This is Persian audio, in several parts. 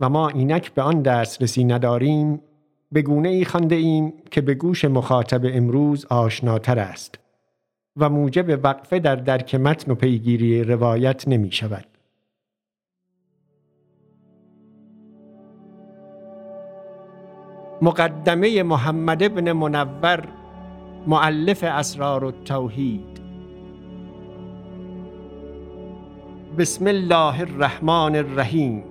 و ما اینک به آن دسترسی نداریم به گونه ای خانده ایم که به گوش مخاطب امروز آشناتر است و موجب وقفه در درک متن و پیگیری روایت نمی شود. مقدمه محمد ابن منور معلف اسرار التوحید بسم الله الرحمن الرحیم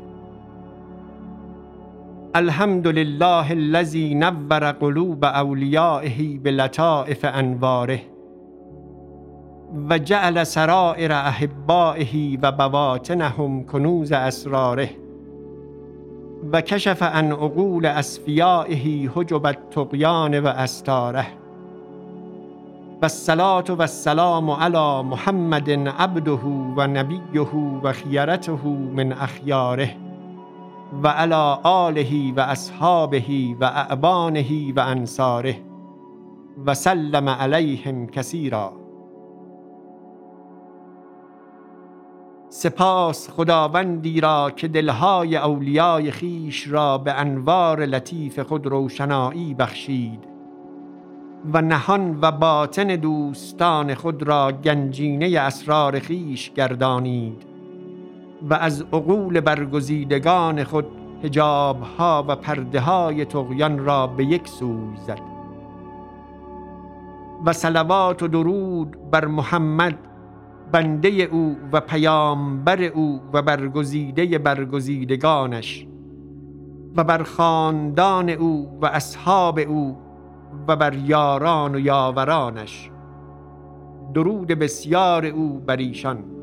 الحمد لله الذي نور قلوب اولیائه بلطائف انواره و جعل سرائر احبائه و بواطنهم کنوز اسراره و کشف عن عقول اصفیائه حجب الطغیان و استاره و الصلاة و السلام علی محمد عبده و نبیه و خیرته من اخیاره و علی آله و اصحابه و اعبانه و انصاره و سلم علیهم کثیرا. سپاس خداوندی را که دلهای اولیای خیش را به انوار لطیف خود روشنایی بخشید و نهان و باطن دوستان خود را گنجینه اسرار خیش گردانید. و از عقول برگزیدگان خود هجابها و پرده های تغیان را به یک سوی زد. و صلوات و درود بر محمد بنده او و پیامبر او و برگزیده برگزیدگانش و بر خاندان او و اصحاب او و بر یاران و یاورانش. درود بسیار او بر ایشان.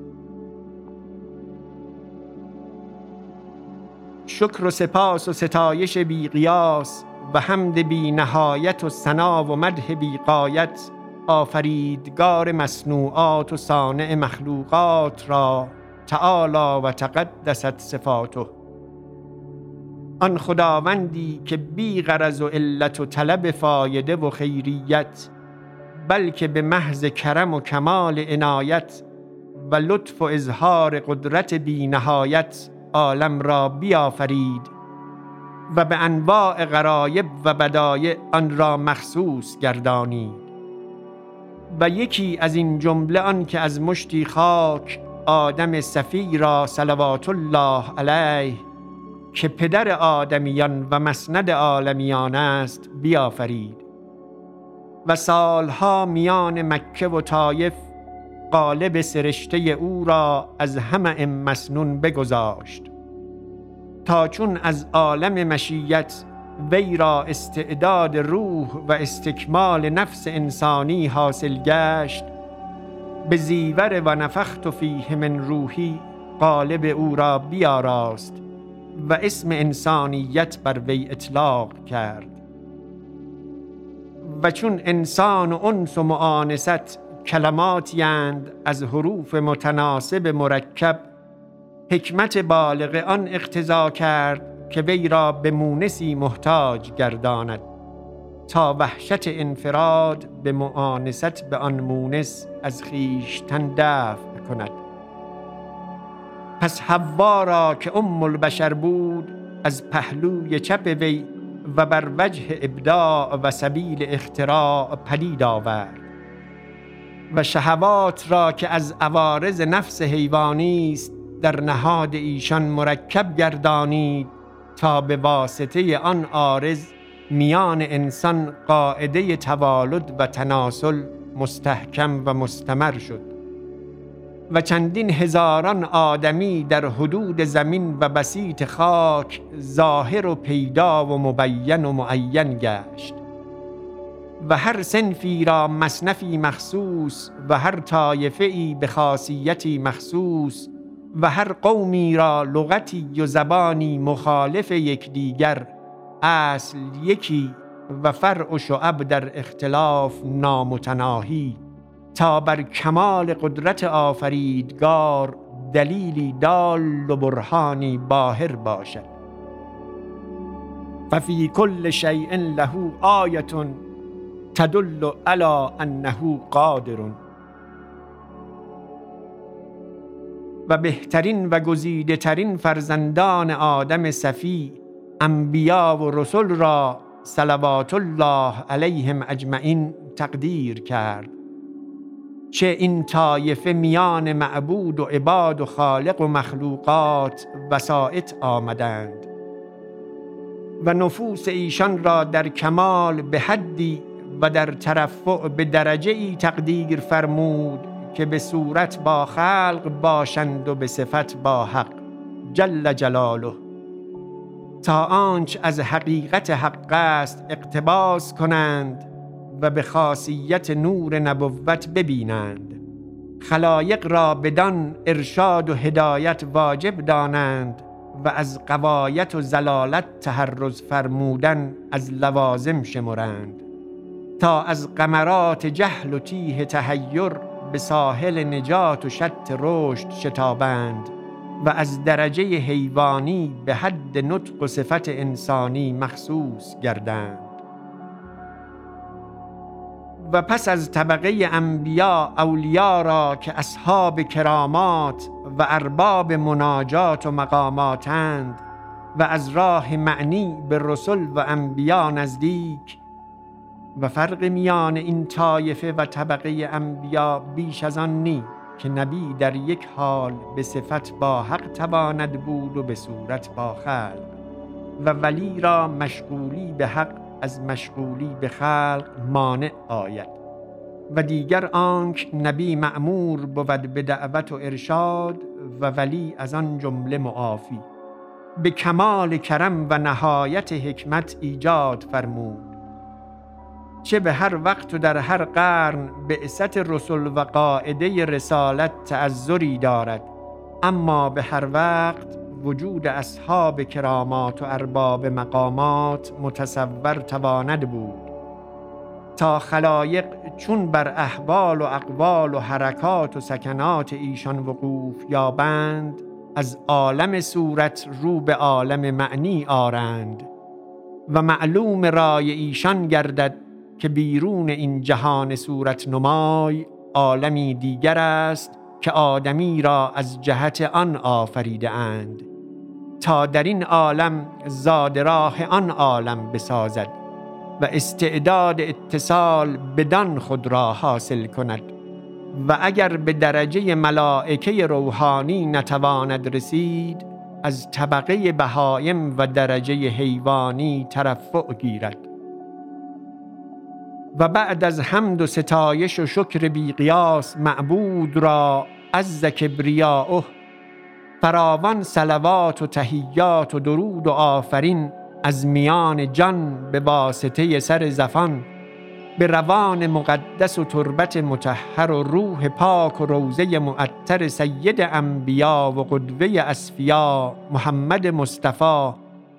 شکر و سپاس و ستایش بی قیاس و حمد بی نهایت و ثنا و مدح بی قایت آفریدگار مصنوعات و صانع مخلوقات را تعالی و تقدست صفاته. آن خداوندی که بی غرض و علت و طلب فایده و خیریت بلکه به محض کرم و کمال عنایت و لطف و اظهار قدرت بی نهایت عالم را بیافرید و به انواع غرایب و بدایع آن را مخصوص گردانید. و یکی از این جمله آن که از مشتی خاک آدم صفی را صلوات الله علیه که پدر آدمیان و مسند عالمیان است بیافرید. و سالها میان مکه و طایف قالب سرشته او را از همه مسنون بگذاشت تا چون از عالم مشیت وی را استعداد روح و استکمال نفس انسانی حاصل گشت به زیور و نفخت فیه من روحی قالب او را بیاراست و اسم انسانیت بر وی اطلاق کرد. و چون انسان و انس و معانست کلماتی از حروف متناسب مرکب. حکمت بالغ آن اقتضا کرد که وی را به مونسی محتاج گرداند. تا وحشت انفراد به معانست به آن مونس از خیشتن دفع کند. پس حوا را که ام البشر بود از پهلوی چپ وی و بر وجه ابداع و سبیل اختراع پدید آورد. و شهوات را که از عوارض نفس حیوانی است در نهاد ایشان مرکب گردانید تا به واسطه آن عارض میان انسان قاعده توالد و تناسل مستحکم و مستمر شد. و چندین هزاران آدمی در حدود زمین و بسیط خاک ظاهر و پیدا و مبین و معین گشت. و هر سنفی را مصنفی مخصوص و هر طایفه ای به خاصیتی مخصوص و هر قومی را لغتی و زبانی مخالف یکدیگر اصل یکی و فرع و شعب در اختلاف نامتناهی. تا بر کمال قدرت آفریدگار دلیلی دال و برهانی باهر باشد. ففی کل شیء له آیه تدل علی انه قادر. و بهترین و گزیده ترین فرزندان آدم صفی انبیا و رسل را صلوات الله علیهم اجمعین تقدیر کرد. چه این طایفه میان معبود و عباد و خالق و مخلوقات وسائط آمدند. و نفوس ایشان را در کمال به حدی و در ترفع به درجه ای تقدیر فرمود که به صورت با خلق باشند و به صفت با حق. جل جلاله. تا آنچ از حقیقت حق است اقتباس کنند و به خاصیت نور نبوت ببینند. خلایق را بدان ارشاد و هدایت واجب دانند و از قوایت و زلالت تحرز فرمودن از لوازم شمرند. تا از قمرات جهل و تیه تهیر به ساحل نجات و شط رشد شتابند و از درجه حیوانی به حد نطق و صفت انسانی مخصوص گردند. و پس از طبقه انبیا اولیا را که اصحاب کرامات و ارباب مناجات و مقاماتند و از راه معنی به رسل و انبیا نزدیک و فرق میان این طایفه و طبقه انبیا بیش از آن نی که نبی در یک حال به صفت با حق تواند بود و به صورت با خلق. و ولی را مشغولی به حق از مشغولی به خلق مانع آید. و دیگر آنک نبی معمور بود به دعوت و ارشاد و ولی از آن جمله معافی. به کمال کرم و نهایت حکمت ایجاد فرمود. چه به هر وقت و در هر قرن بعثت رسول و قاعده رسالت تعذری دارد. اما به هر وقت وجود اصحاب کرامات و ارباب مقامات متصور تواند بود. تا خلایق چون بر احوال و اقوال و حرکات و سکنات ایشان وقوف یابند از عالم صورت رو به عالم معنی آرند. و معلوم رای ایشان گردد که بیرون این جهان صورت نمای عالمی دیگر است که آدمی را از جهت آن آفریده اند. تا در این عالم زاد راه آن عالم بسازد و استعداد اتصال بدان خود را حاصل کند و اگر به درجه ملائکه روحانی نتواند رسید از طبقه بهایم و درجه حیوانی ترفع گیرد. و بعد از حمد و ستایش و شکر بیقیاس معبود را از کبریاؤه فراوان صلوات و تهیات و درود و آفرین از میان جان به واسطه سر زفان به روان مقدس و تربت متحر و روح پاک و روزه معطر سید انبیا و قدوه اسفیا محمد مصطفی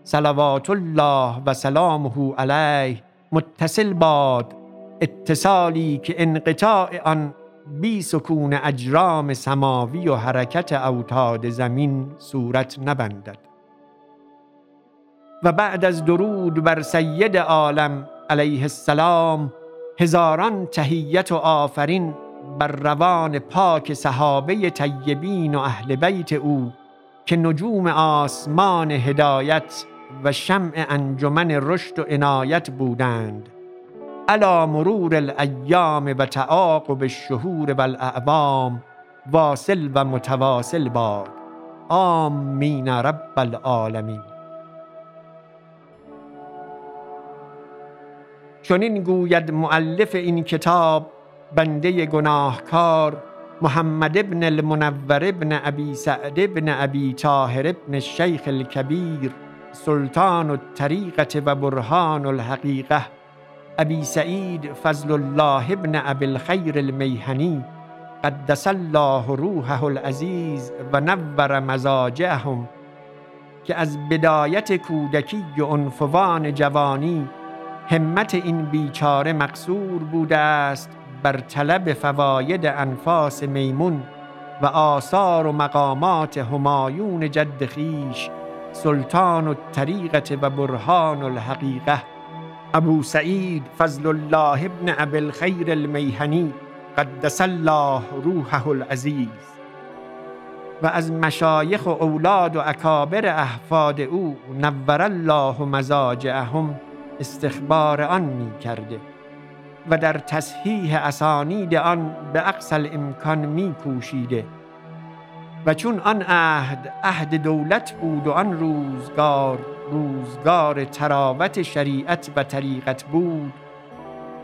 صلوات الله و سلامه علیه متصل باد اتصالی که انقطاع آن بی سکون اجرام سماوی و حرکت اوتاد زمین صورت نبندد. و بعد از درود بر سید عالم علیه السلام هزاران تهیت و آفرین بر روان پاک صحابه طیبین و اهل بیت او که نجوم آسمان هدایت و شمع انجمن رشد و عنایت بودند. علا مرور الایام و تعاقب الشهور و الاعوام واصل و متواصل باد. آمین رب العالمین. چنین گوید معلف این کتاب بنده گناهکار محمد ابن المنور ابن ابی سعد ابن ابی طاهر ابن الشیخ الکبیر سلطان الطریقه و برهان الحقیقه ابی سعید فضل الله ابن ابی الخیر المیهنی قدس الله روحه العزیز و نور مزاجهم که از بدایت کودکی و عنفوان جوانی همت این بیچاره مقصور بوده است بر طلب فواید انفاس میمون و آثار و مقامات همایون جد خیش سلطان الطریقه و برهان الحقیقه ابو سعید فضل الله ابن ابی الخیر المیهنی قدس الله روحه العزیز. و از مشایخ و اولاد و اکابر احفاد او نور الله مزاجهم استخبار آن می کرده و در تصحیح اسانید آن به اقصل امکان می کوشیده. و چون آن عهد عهد دولت بود و آن روزگار روزگار تراوت شریعت و طریقت بود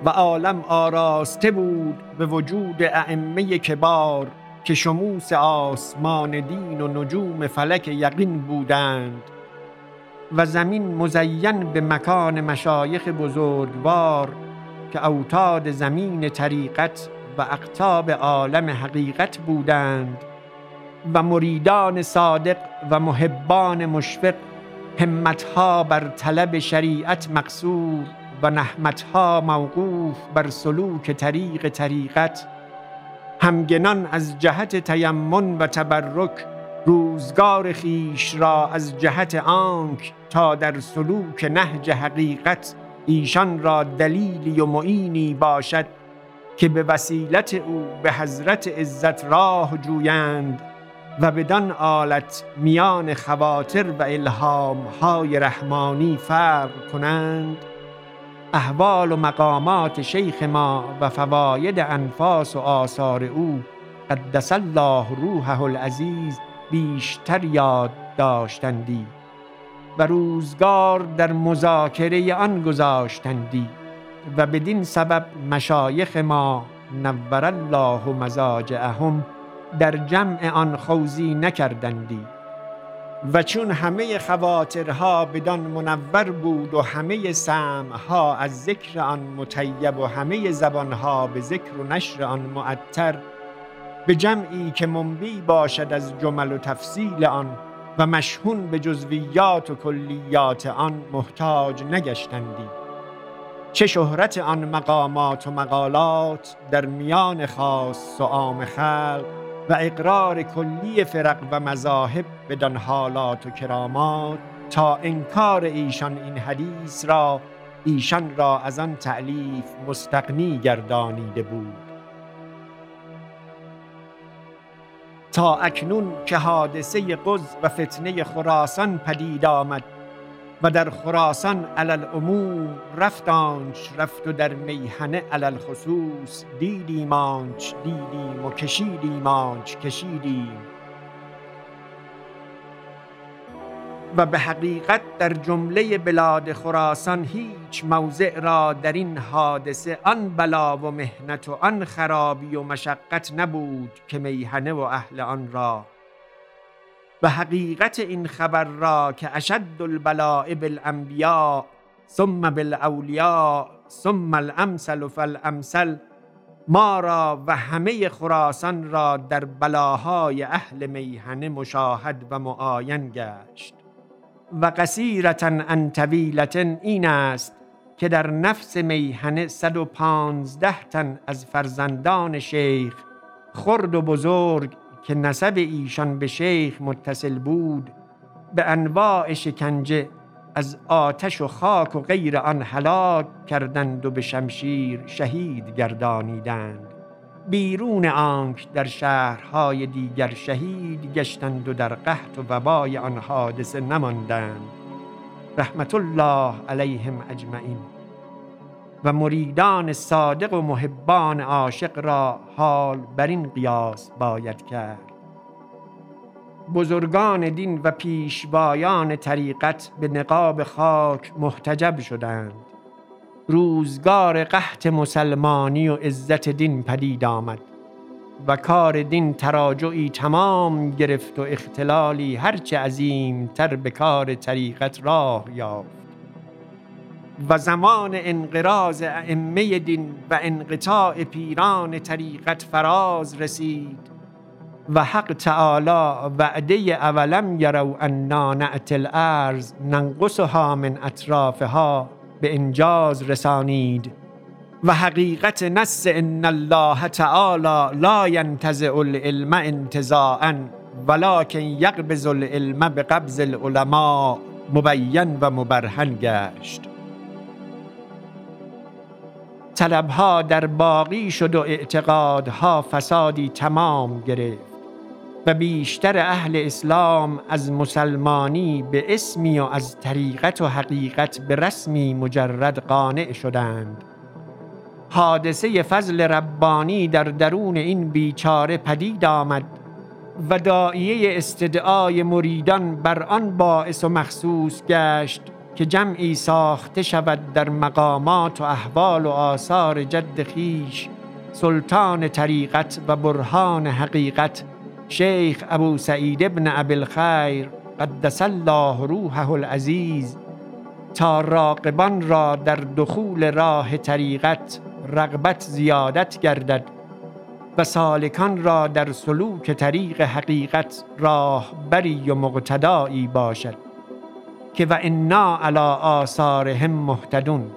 و عالم آراسته بود به وجود ائمه کبار که شموس آسمان دین و نجوم فلک یقین بودند و زمین مزین به مکان مشایخ بزرگوار که اوتاد زمین طریقت و اقتاب عالم حقیقت بودند و مریدان صادق و محبان مشفق همتها بر طلب شریعت مقصور و نحمتها موقوف بر سلوک طریق طریقت. همگنان از جهت تیمن و تبرک روزگار خیش را از جهت آنک تا در سلوک نهج حقیقت ایشان را دلیلی و معینی باشد که به وسیلت او به حضرت عزت راه جویند. و بدان آلت میان خواطر و الهام های رحمانی فرق کنند احوال و مقامات شیخ ما و فواید انفاس و آثار او قدس الله روحه العزیز بیشتر یاد داشتندی و روزگار در مذاکره آن گذاشتندی و بدین سبب مشایخ ما نور الله مزاجعهم در جمع آن خوزی نکردندی. و چون همه خواطرها بدان منور بود و همه سمعها از ذکر آن مطیب و همه زبانها به ذکر و نشر آن معطر به جمعی که منبی باشد از جمل و تفصیل آن و مشهون به جزویات و کلیات آن محتاج نگشتندی. چه شهرت آن مقامات و مقالات در میان خاص و عام خلق و اقرار کلی فرق و مذاهب بدان حالات و کرامات تا انکار ایشان این حدیث را ایشان را از آن تعلیف مستقنی گردانیده بود. تا اکنون که حادثه قز و فتنه خراسان پدید آمد و در خراسان علل عموم رفتانچ رفت و در میهنه علل خصوص دیدیمانچ دیدیم و کشیدیمانچ کشیدیم. و به حقیقت در جمله بلاد خراسان هیچ موضع را در این حادثه آن بلا و مهنت و آن خرابی و مشقت نبود که میهنه و اهل آن را و حقیقت این خبر را که اشد البلاء بالانبیاء ثم بالاولیاء ثم الامثل فالامثل ما را و همه خراسان را در بلاهای اهل میهنه مشاهد و معاین گشت. و قصیرتا ان طویلة این است که در نفس میهنه صد و پانزده تن از فرزندان شیخ خرد و بزرگ که نسب ایشان به شیخ متصل بود به انواع شکنجه از آتش و خاک و غیر آن هلاک کردند و به شمشیر شهید گردانیدند. بیرون آنک در شهرهای دیگر شهید گشتند و در قحط و وبای آن حادثه نماندند. رحمت الله علیهم اجمعین. و مریدان صادق و محبان عاشق را حال بر این قیاس باید کرد. بزرگان دین و پیشوایان طریقت به نقاب خاک محتجب شدند. روزگار قحط مسلمانی و عزت دین پدید آمد و کار دین تراجعی تمام گرفت و اختلالی هرچه عظیم تر به کار طریقت راه یافت. و زمان انقراض ائمه دین و انقطاع پیران طریقت فراز رسید و حق تعالی وعده اولم یرو انا نأت الارض ننقصها من اطرافها به انجاز رسانید. و حقیقت نص ان الله تعالی لا ینتزع العلم انتزاعا ولکن یقبض العلم به قبض العلماء مبین و مبرهن گشت. طلبها در باقی شد و اعتقادها فسادی تمام گرفت و بیشتر اهل اسلام از مسلمانی به اسمی و از طریقت و حقیقت به رسمی مجرد قانع شدند. حادثه فضل ربانی در درون این بیچاره پدید آمد و دائیه استدعای مریدان بر آن باعث و مخصوص گشت که جمعی ساخته شود در مقامات و احوال و آثار جد خیش سلطان طریقت و برهان حقیقت شیخ ابو سعید ابن ابی الخیر قدس الله روحه العزیز. تا راقبان را در دخول راه طریقت رغبت زیادت گردد و سالکان را در سلوک طریق حقیقت راه بری و مقتدایی باشد. که و انا علی آثارهم مهتدون.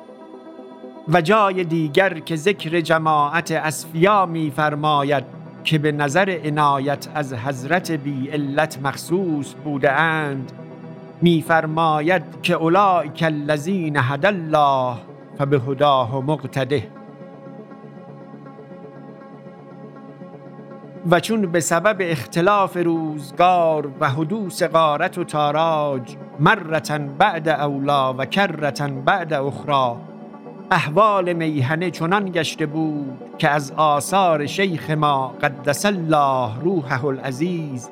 و جای دیگر که ذکر جماعت اسفیا می فرماید که به نظر عنایت از حضرت بی علت مخصوص بوده اند میفرماید که اولئک الذین هدى الله فبهداه مقتده. و چون به سبب اختلاف روزگار و حدوث غارت و تاراج مرتن بعد اولا و کرتن بعد اخرى احوال میهنه چنان گشته بود که از آثار شیخ ما قدس الله روحه العزیز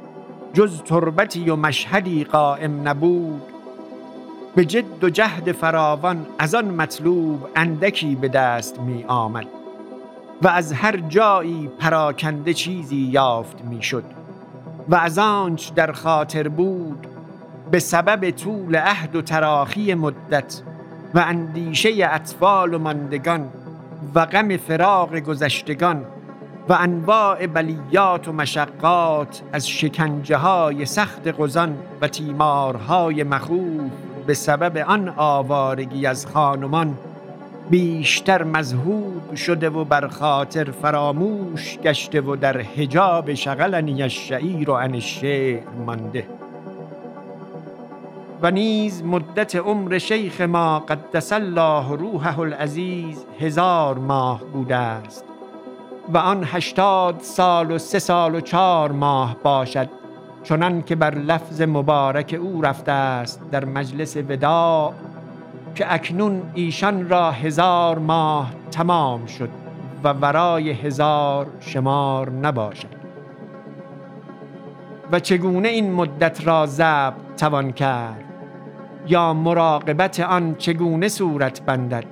جز تربتی و مشهدی قائم نبود. به جد و جهد فراوان از آن مطلوب اندکی به دست می آمد و از هر جایی پراکنده چیزی یافت می‌شد. و از آنچ در خاطر بود به سبب طول عهد و تراخی مدت و اندیشه اطفال و ماندگان و غم فراغ گذشتگان و انواع بلیات و مشقات از شکنجه های سخت قزان و تیمارهای مخوف به سبب آن آوارگی از خانمان بیشتر مذهوب شده و بر خاطر فراموش گشته و در حجاب شغلنی الشعیر و عن الشعر مانده. و نیز مدت عمر شیخ ما قدس الله روحه العزیز هزار ماه بوده است و آن هشتاد سال و سه سال و چهار ماه باشد چنان که بر لفظ مبارک او رفته است در مجلس وداع که اکنون ایشان را هزار ماه تمام شد و ورای هزار شمار نباشد. و چگونه این مدت را ضبط توان کرد؟ یا مراقبت آن چگونه صورت بندد؟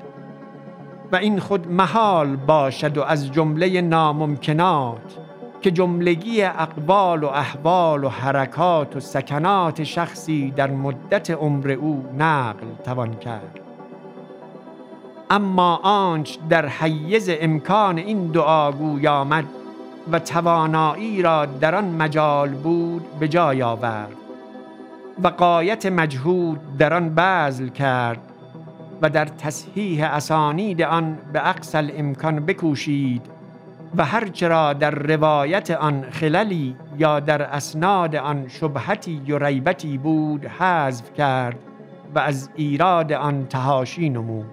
و این خود محال باشد و از جمله ناممکنات که جملگی اقوال و احوال و حرکات و سکنات شخصی در مدت عمر او نقل توان کرد. اما آنچ در حیز امکان این دعاگوی آمد و توانایی را در آن مجال بود به جای آورد و قایت مجهود در آن بذل کرد و در تصحیح اسانید آن به اقصى امکان بکوشید و هرچرا در روایت آن خللی یا در اسناد آن شبهتی و ریبتی بود حذف کرد و از ایراد آن تهاشی نمود.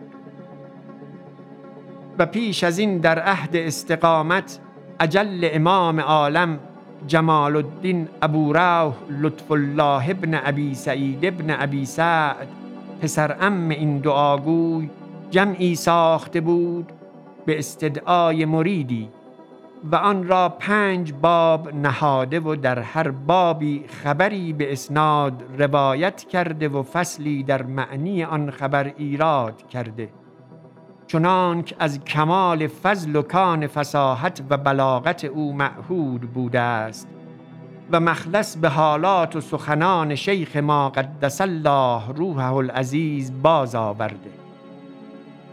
و پیش از این در عهد استقامت اجل امام عالم جمال الدین ابو روح لطف الله ابن ابی سعید ابن ابی سعد پسر ام این دعاگوی جمعی ساخته بود به استدعای مریدی. و آن را پنج باب نهاده و در هر بابی خبری به اسناد روایت کرده و فصلی در معنی آن خبر ایراد کرده. چنانک از کمال فضل و کان فساحت و بلاغت او معهود بوده است و مخلص به حالات و سخنان شیخ ما قدس الله روحه العزیز باز آورده.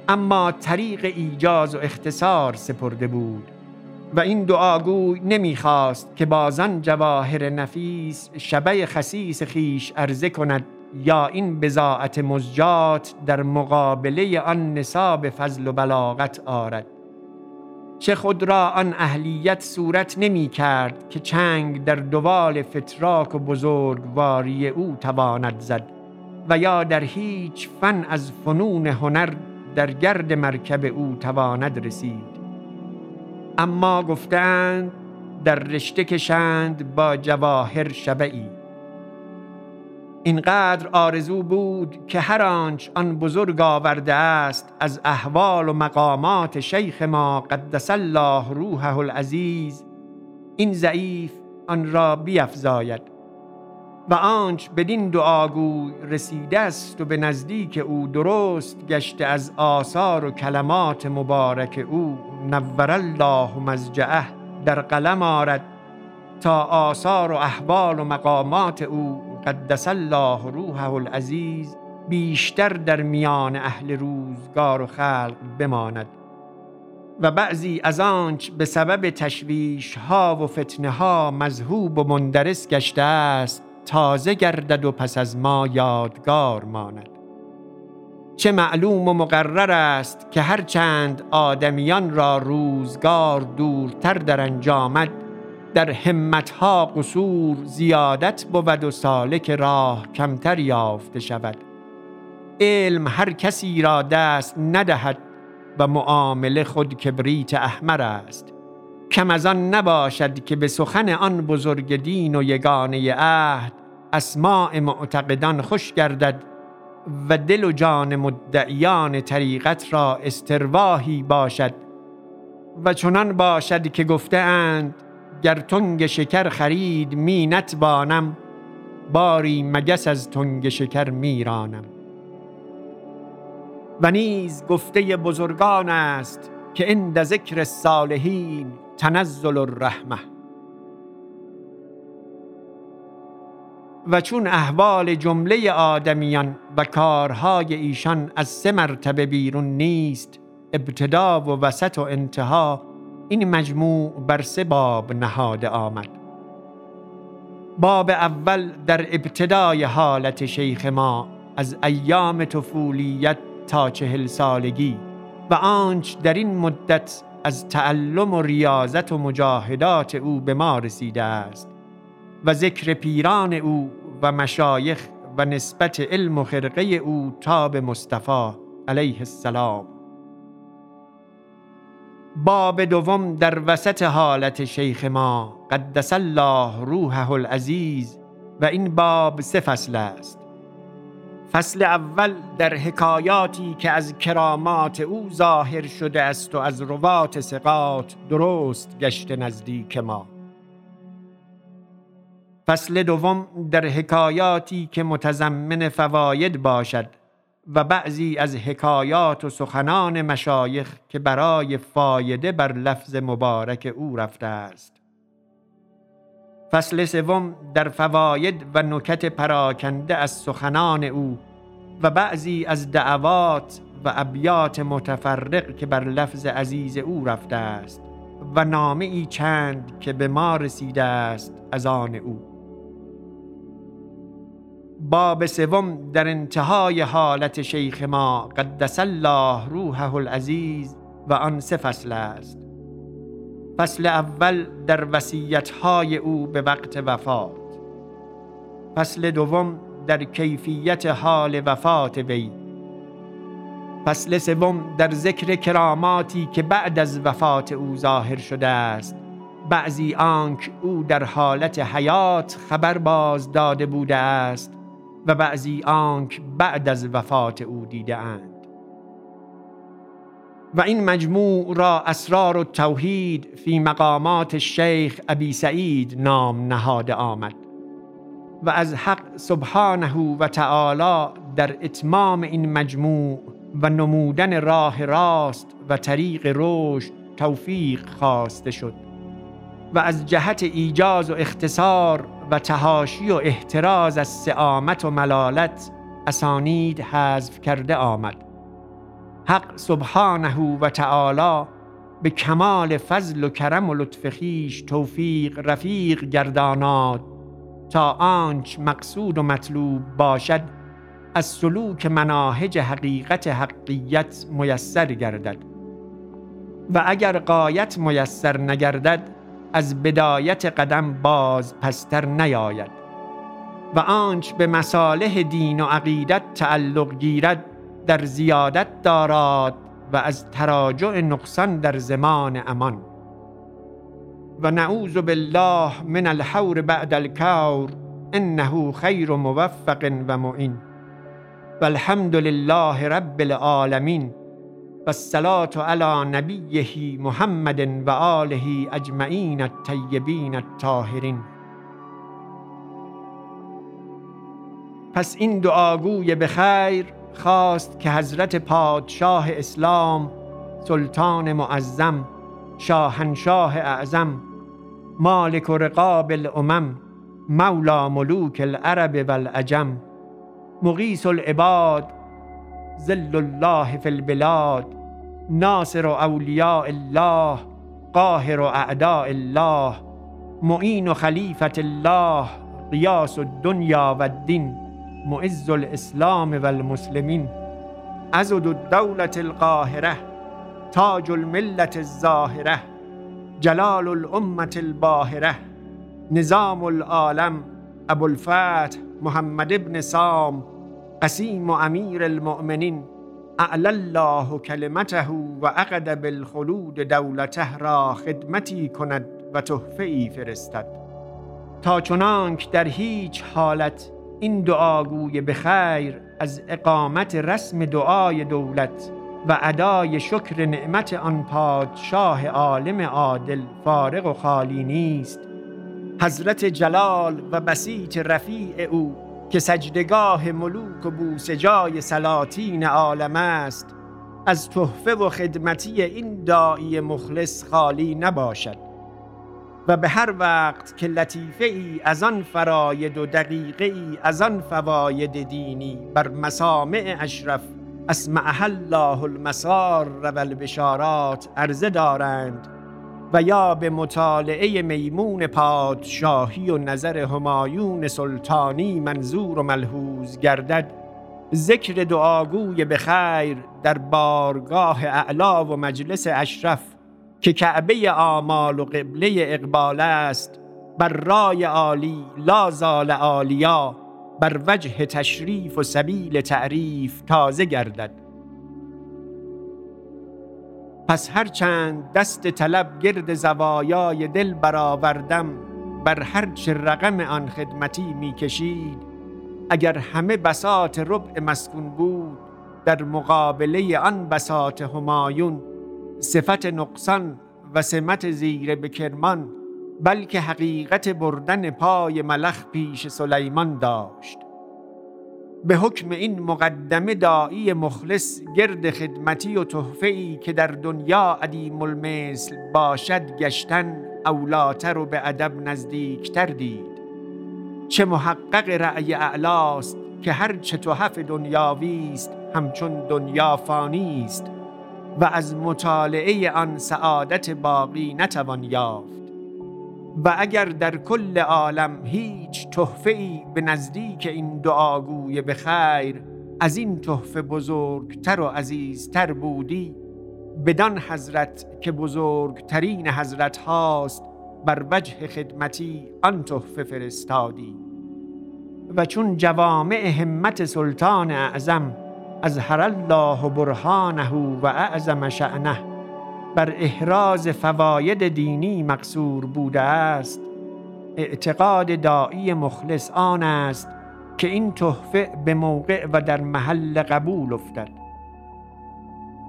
اما طریق ایجاز و اختصار سپرده بود. و این دعاگوی نمی‌خواست که بازان جواهر نفیس شبه خسیس خیش عرضه کند یا این بزاعت مزجات در مقابله آن نصاب فضل و بلاغت آرد. چه خود را آن اهلیت صورت نمی کرد که چنگ در دوال فتراک و بزرگواری او تواند زد و یا در هیچ فن از فنون هنر در گرد مرکب او تواند رسید. اما گفتند در رشته کشند با جواهر شبعی. اینقدر آرزو بود که هر آنچ آن بزرگ آورده است از احوال و مقامات شیخ ما قدس الله روحه العزیز این ضعیف آن را بیفزاید. و آنچ بدین دعاگوی رسیده است و به نزدیک او درست گشته از آثار و کلمات مبارک او نور الله مزجعه در قلم آرد تا آثار و احوال و مقامات او قدس الله روحه العزیز بیشتر در میان اهل روزگار و خلق بماند. و بعضی از آنچ به سبب تشویش ها و فتنه ها مذهوب و مندرس گشته است تازه گردد و پس از ما یادگار ماند. چه معلوم و مقرر است که هرچند آدمیان را روزگار دورتر در انجامد در همتها قصور زیادت بود و سالک راه کمتر یافته شود. علم هر کسی را دست ندهد و معامله خود کبریت احمر است. کم از آن نباشد که به سخن آن بزرگ دین و یگانه عهد اسماع معتقدان خوش گردد و دل و جان مدعیان طریقت را استرواهی باشد و چنان باشد که گفته اند گر تنگ شکر خرید می نتوانم باری مگس از تنگ شکر میرانم و نیز گفته بزرگان است که عند ذکر الصالحین تنزل الرحمه و چون احوال جمله آدمیان و کارهای ایشان از سه مرتبه بیرون نیست ابتدا و وسط و انتها این مجموع بر سه باب نهاده آمد. باب اول در ابتدای حالت شیخ ما از ایام طفولیت تا چهل سالگی و آنچ در این مدت از تعلم و ریاضت و مجاهدات او به ما رسیده است و ذکر پیران او و مشایخ و نسبت علم و خرقه او تا به مصطفی علیه السلام. باب دوم در وسط حالت شیخ ما قدس الله روحه العزیز و این باب سه فصل است. فصل اول در حکایاتی که از کرامات او ظاهر شده است و از روات سقات درست گشت نزدیک ما. فصل دوم در حکایاتی که متضمن فواید باشد و بعضی از حکایات و سخنان مشایخ که برای فایده بر لفظ مبارک او رفته است. فصل سوم در فواید و نکت پراکنده از سخنان او و بعضی از دعوات و ابیات متفرق که بر لفظ عزیز او رفته است و نامه ای چند که به ما رسیده است از آن او. باب سوم در انتهای حالت شیخ ما قدس الله روحه العزیز و آن سه فصل است. فصل اول در های او به وقت وفات. فصل دوم در کیفیت حال وفات وی. فصل سوم در ذکر کراماتی که بعد از وفات او ظاهر شده است. بعضی آنک او در حالت حیات خبر باز داده بوده است و بعضی آنک بعد از وفات او دیده اند. و این مجموع را اسرار و توحید فی مقامات شیخ ابی سعید نام نهاده آمد. و از حق سبحانه و تعالی در اتمام این مجموع و نمودن راه راست و طریق رشد توفیق خواسته شد. و از جهت ایجاز و اختصار و تهاشی و احتراز از سعامت و ملالت اسانید حذف کرده آمد. حق سبحانه و تعالی به کمال فضل و کرم و لطف خیش توفیق رفیق گرداناد تا آنچ مقصود و مطلوب باشد از سلوک مناهج حقیقت حقیت میسر گردد. و اگر قایت میسر نگردد از بدایت قدم باز پستر نیاید. و آنچ به مصالح دین و عقیدت تعلق گیرد در زیادت داراد و از تراجع نقصان در زمان امان. و نعوذ بالله من الحور بعد الكور انه خیر موفق و معین. و الحمد لله رب العالمین. و الصلاة علی نبیه محمد و آله اجمعین الطیبین الطاهرین. پس این دعاگوی به خیر خواست که حضرت پادشاه اسلام سلطان معظم شاهنشاه اعظم مالک و رقاب الامم مولا ملوک العرب والعجم مغیث العباد ذل الله فی البلاد ناصر اولیاء الله قاهر اعداء الله معین خلیفت الله قیاس الدنیا و الدین. معز الاسلام و المسلمین عزد الدولة القاهره تاج الملت الظاهره جلال الامة الباهره نظام العالم ابو الفتح محمد ابن سام قسیم و امیر المؤمنین الله کلمته و عقد بالخلود دولته را خدمتی کند و تحفه ای فرستد. تا چنانک در هیچ حالت این دعاگوی به خیر از اقامت رسم دعای دولت و ادای شکر نعمت آن پادشاه عالم عادل فارغ و خالی نیست. حضرت جلال و بسیط رفیع او که سجدگاه ملوک و بوسجای سلاطین عالم است از تحفه و خدمتی این داعی مخلص خالی نباشد. و به هر وقت که لطیفه ای از آن فراید و دقیقه ای از آن فواید دینی بر مسامع اشرف اسمع الله المسار و البشارات عرضه دارند و یا به مطالعه میمون پادشاهی و نظر همایون سلطانی منظور و ملحوظ گردد ذکر دعاگوی به خیر در بارگاه اعلا و مجلس اشرف که کعبه آمال و قبله اقبال است بر رای عالی لا زال عالیا بر وجه تشریف و سبیل تعریف تازه گردد. پس هرچند دست طلب گرد زوایای دل برآوردم بر هر چه رقم آن خدمتی می کشید اگر همه بساط ربع مسکون بود در مقابله آن بساط همایون صفت نقصان و سمت زیر به کرمان بلکه حقیقت بردن پای ملخ پیش سلیمان داشت. به حکم این مقدمه دایی مخلص گرد خدمتی و تحفه ای که در دنیا عدیم المثل باشد گشتن اولاتر و به ادب نزدیکتر دید. چه محقق رأی اعلاست که هر چه تحف دنیاوی است همچون دنیا فانی است و از مطالعه آن سعادت باقی نتوان یافت. و اگر در کل عالم هیچ تحفه ای به نزدیک این دعاگوی به خیر از این تحفه بزرگتر و عزیزتر بودی. بدان حضرت که بزرگترین حضرت هاست بر وجه خدمتی آن تحفه فرستادی. و چون جوامع همت سلطان اعظم از هر الله برهانه و اعظم شأنه. بر احراز فواید دینی مقصور بوده است. اعتقاد دایی مخلص آن است که این تحفه به موقع و در محل قبول افتد.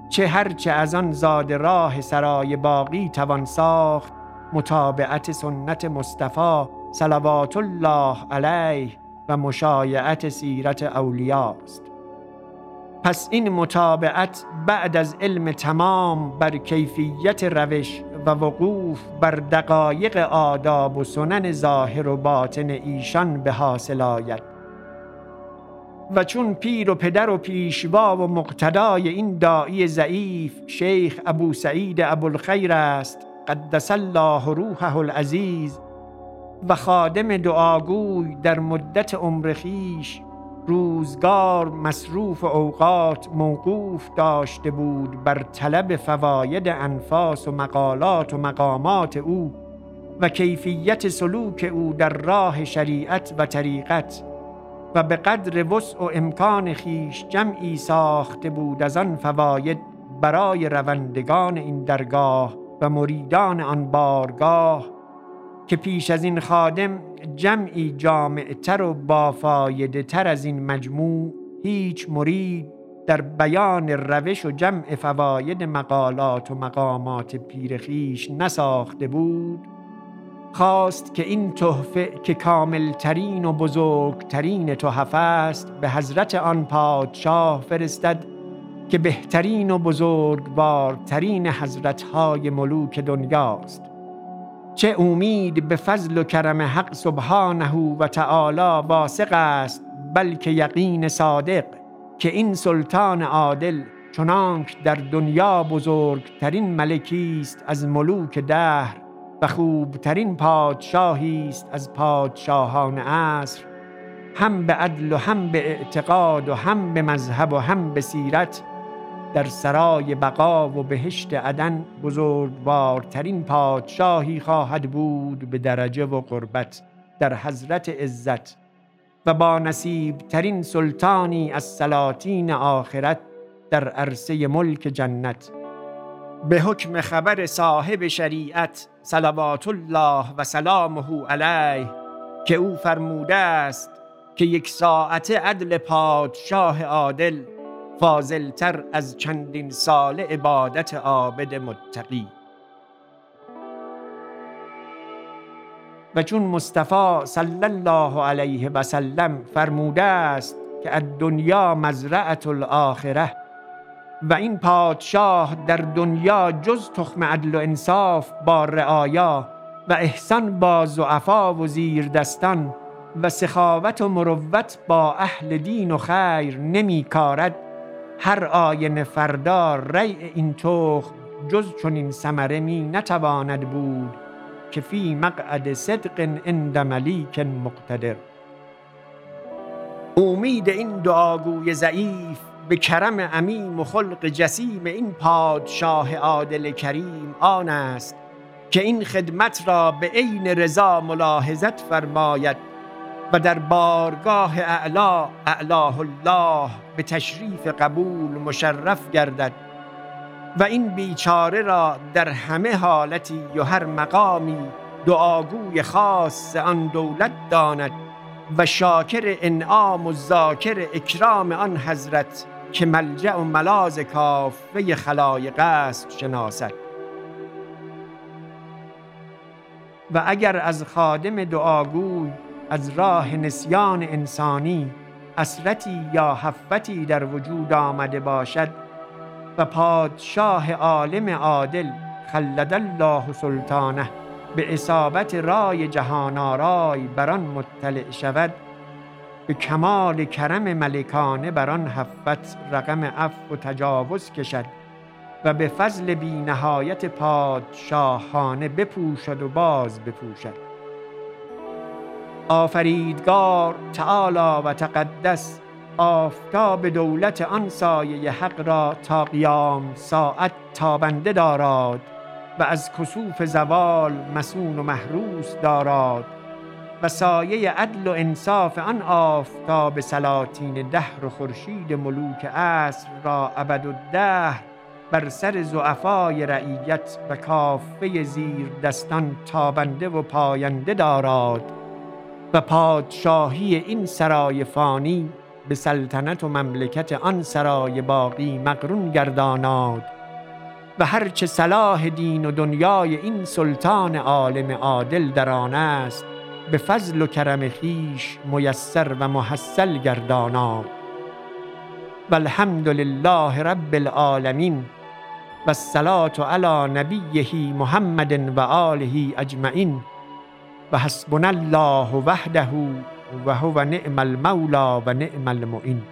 چه هرچه از آن زاد راه سرای باقی توان ساخت متابعت سنت مصطفی صلوات الله علیه و مشایعت سیرت اولیاست پس این متابعت بعد از علم تمام بر کیفیت روش و وقوف بر دقایق آداب و سنن ظاهر و باطن ایشان به حاصل آید. و چون پیر و پدر و پیشوا و مقتدای این داعی ضعیف شیخ ابو سعید ابوالخیر است قدس الله روحه العزیز و خادم دعاگوی در مدت عمر خیش روزگار مصروف اوقات موقوف داشته بود بر طلب فواید انفاس و مقالات و مقامات او و کیفیت سلوک او در راه شریعت و طریقت و به قدر وسع و امکان خیش جمعی ساخته بود از آن فواید برای روندگان این درگاه و مریدان آن بارگاه که پیش از این خادم جمعی جامعتر و بافایده تر از این مجموع هیچ مرید در بیان روش و جمع فواید مقالات و مقامات پیرخیش نساخته بود. خواست که این تحفه که کاملترین و بزرگترین تحفه است به حضرت آن پادشاه فرستد که بهترین و بزرگوارترین حضرتهای ملوک دنیاست. چه امید به فضل و کرم حق سبحانه و تعالی واسق است بلکه یقین صادق که این سلطان عادل چنانک در دنیا بزرگترین ملکی است از ملوک دهر و خوبترین پادشاهی است از پادشاهان عصر هم به عدل و هم به اعتقاد و هم به مذهب و هم به سیرت در سرای بقا و بهشت عدن بزرگوارترین پادشاهی خواهد بود به درجه و قربت در حضرت عزت و با نصیب ترین سلطانی از سلاطین آخرت در عرصه ملک جنت. به حکم خبر صاحب شریعت صلوات الله و سلامه علیه که او فرموده است که یک ساعت عدل پادشاه عادل فاضلتر از چندین سال عبادت عابد متقی. و چون مصطفی صلی الله علیه و سلم فرموده است که الدنیا مزرعت الاخره و این پادشاه در دنیا جز تخم عدل و انصاف با رعایا و احسان با زعفا و زیر دستان و سخاوت و مروت با اهل دین و خیر نمی کارد هر آینه فردار ریع این تخم جز چون این سمره می نتواند بود که فی مقعد صدق عند ملیک مقتدر. امید این دعاگوی ضعیف به کرم عمیم و خلق جسیم این پادشاه عادل کریم آن است که این خدمت را به عین رضا ملاحظت فرماید و در بارگاه اعلا اعلاه الله به تشریف قبول مشرف گردد و این بیچاره را در همه حالتی و هر مقامی دعاگوی خاص آن دولت داند و شاکر انعام و ذاکر اکرام آن حضرت که ملجع و ملاز کافه خلایق است شناسد. و اگر از خادم دعاگوی از راه نسیان انسانی اسرتی یا حفتی در وجود آمده باشد و پادشاه عالم عادل خلد الله سلطانه به اصابت رای جهان آرای بران مطلع شود. به کمال کرم ملکانه بر آن حفت رقم عفو و تجاوز کشد و به فضل بی نهایت پادشاهانه بپوشد و باز بپوشد. آفریدگار تعالی و تقدس آفتاب دولت آن سایه حق را تا قیام ساعت تابنده داراد و از کسوف زوال مسون و محروس داراد و سایه عدل و انصاف آن آفتاب سلاطین دهر و خورشید ملوک عصر را ابد و دهر بر سر زعفای رعیت و کافه زیر دستان تابنده و پاینده داراد. و پادشاهی این سرای فانی به سلطنت و مملکت آن سرای باقی مقرون گرداناد و هرچه صلاح دین و دنیای این سلطان عالم عادل در آن است به فضل و کرم خیش میسر و محصل گردانا و الحمد لله رب العالمین و الصلاة علی نبیه محمد و آله اجمعین. و حسبنا الله وحده و هو نعم المولا و نعم المعین